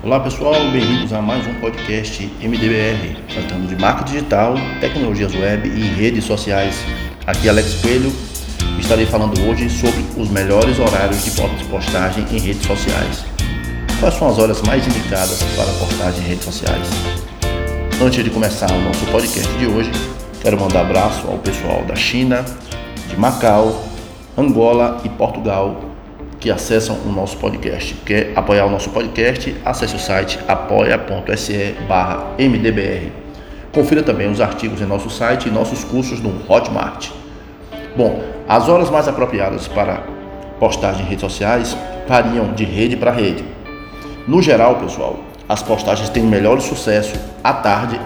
Olá pessoal, bem-vindos a mais um podcast MDBR, tratando de marca digital, tecnologias web e redes sociais. Aqui Alex Coelho, estarei falando hoje sobre os melhores horários de postagem em redes sociais. Quais são as horas mais indicadas para postagem em redes sociais? Antes de começar o nosso podcast de hoje, quero mandar abraço ao pessoal da China, de Macau, Angola e Portugal que acessam o nosso podcast. Quer apoiar o nosso podcast? Acesse o site apoia.se mdbr. Confira também os artigos em nosso site e nossos cursos no Hotmart. Bom, as horas mais apropriadas para postagem em redes sociais variam de rede para rede. No geral, pessoal, as postagens têm melhor sucesso à tarde,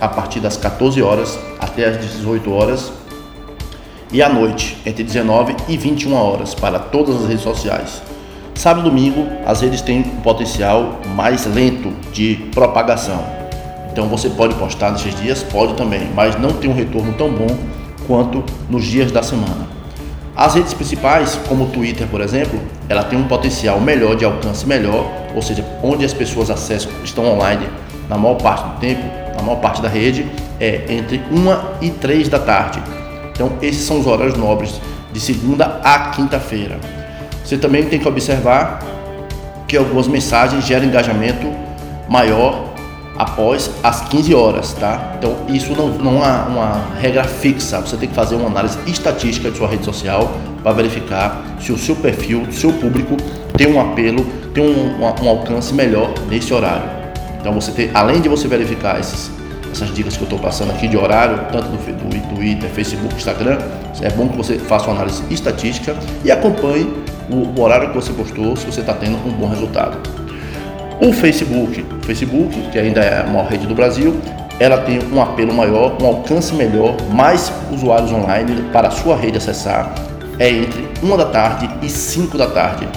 a partir das 14 horas até as 18 horas e à noite, entre 19 e 21 horas, para todas as redes sociais. Sábado e domingo, as redes têm um potencial mais lento de propagação. Então você pode postar nesses dias, pode também, mas não tem um retorno tão bom quanto nos dias da semana. As redes principais, como o Twitter, por exemplo, ela tem um potencial melhor de alcance melhor, ou seja, onde as pessoas acessam, estão online na maior parte do tempo, na maior parte da rede, é entre 1 e 3 da tarde. Então, esses são os horários nobres de segunda a quinta-feira. Você também tem que observar que algumas mensagens geram engajamento maior após as 15 horas, tá? Então, isso não, não é uma regra fixa. Você tem que fazer uma análise estatística de sua rede social para verificar se o seu perfil, o seu público tem um apelo, tem um, um, alcance melhor nesse horário. Então, você tem, além de você verificar esses essas dicas que eu estou passando aqui de horário, tanto do, do Twitter, Facebook, Instagram. É bom que você faça uma análise estatística e acompanhe o, o horário que você postou, se você está tendo um bom resultado. O Facebook, Facebook, que ainda é a maior rede do Brasil, ela tem um apelo maior, um alcance melhor, mais usuários online para a sua rede acessar. É entre 1 da tarde e 5 da tarde.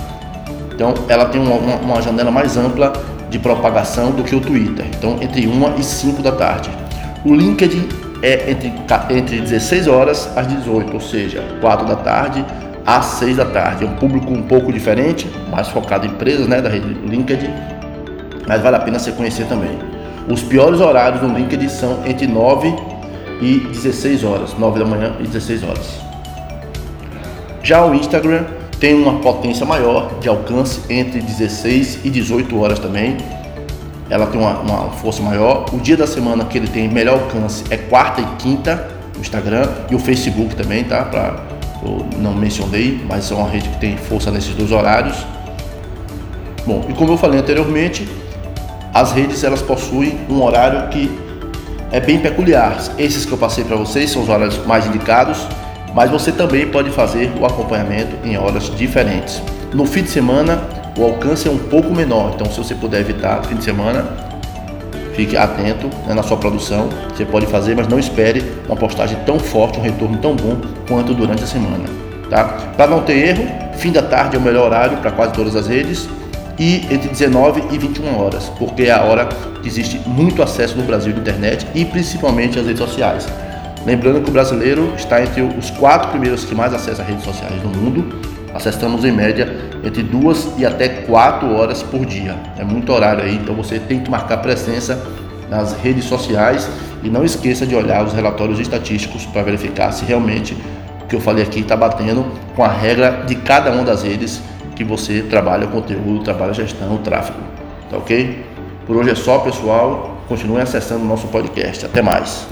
Então, ela tem uma, uma janela mais ampla de propagação do que o Twitter. Então, entre 1 e 5 da tarde. O LinkedIn é entre, entre 16 horas às 18, ou seja, 4 da tarde às 6 da tarde. É um público um pouco diferente, mais focado em empresas né, da rede LinkedIn, mas vale a pena você conhecer também. Os piores horários no LinkedIn são entre 9 e 16 horas, 9 da manhã e 16 horas. Já o Instagram tem uma potência maior de alcance entre 16 e 18 horas também. Ela tem uma, uma, força maior. O dia da semana que ele tem melhor alcance é quarta e quinta no Instagram e o Facebook também, tá? Pra, eu não mencionei, mas é uma rede que tem força nesses dois horários. Bom, e como eu falei anteriormente, as redes elas possuem um horário que é bem peculiar. Esses que eu passei para vocês são os horários mais indicados mas você também pode fazer o acompanhamento em horas diferentes. No fim de semana, o alcance é um pouco menor, então se você puder evitar fim de semana, fique atento né, na sua produção. Você pode fazer, mas não espere uma postagem tão forte, um retorno tão bom quanto durante a semana. Tá? Para não ter erro, fim da tarde é o melhor horário para quase todas as redes e entre 19 e 21 horas, porque é a hora que existe muito acesso no Brasil de internet e principalmente as redes sociais. Lembrando que o brasileiro está entre os quatro primeiros que mais acessam redes sociais no mundo. Acessamos em média entre duas e até quatro horas por dia. É muito horário aí, então você tem que marcar presença nas redes sociais e não esqueça de olhar os relatórios estatísticos para verificar se realmente o que eu falei aqui está batendo com a regra de cada uma das redes que você trabalha o conteúdo, trabalha a gestão, o tráfego. Tá ok? Por hoje é só, pessoal. Continue acessando o nosso podcast. Até mais.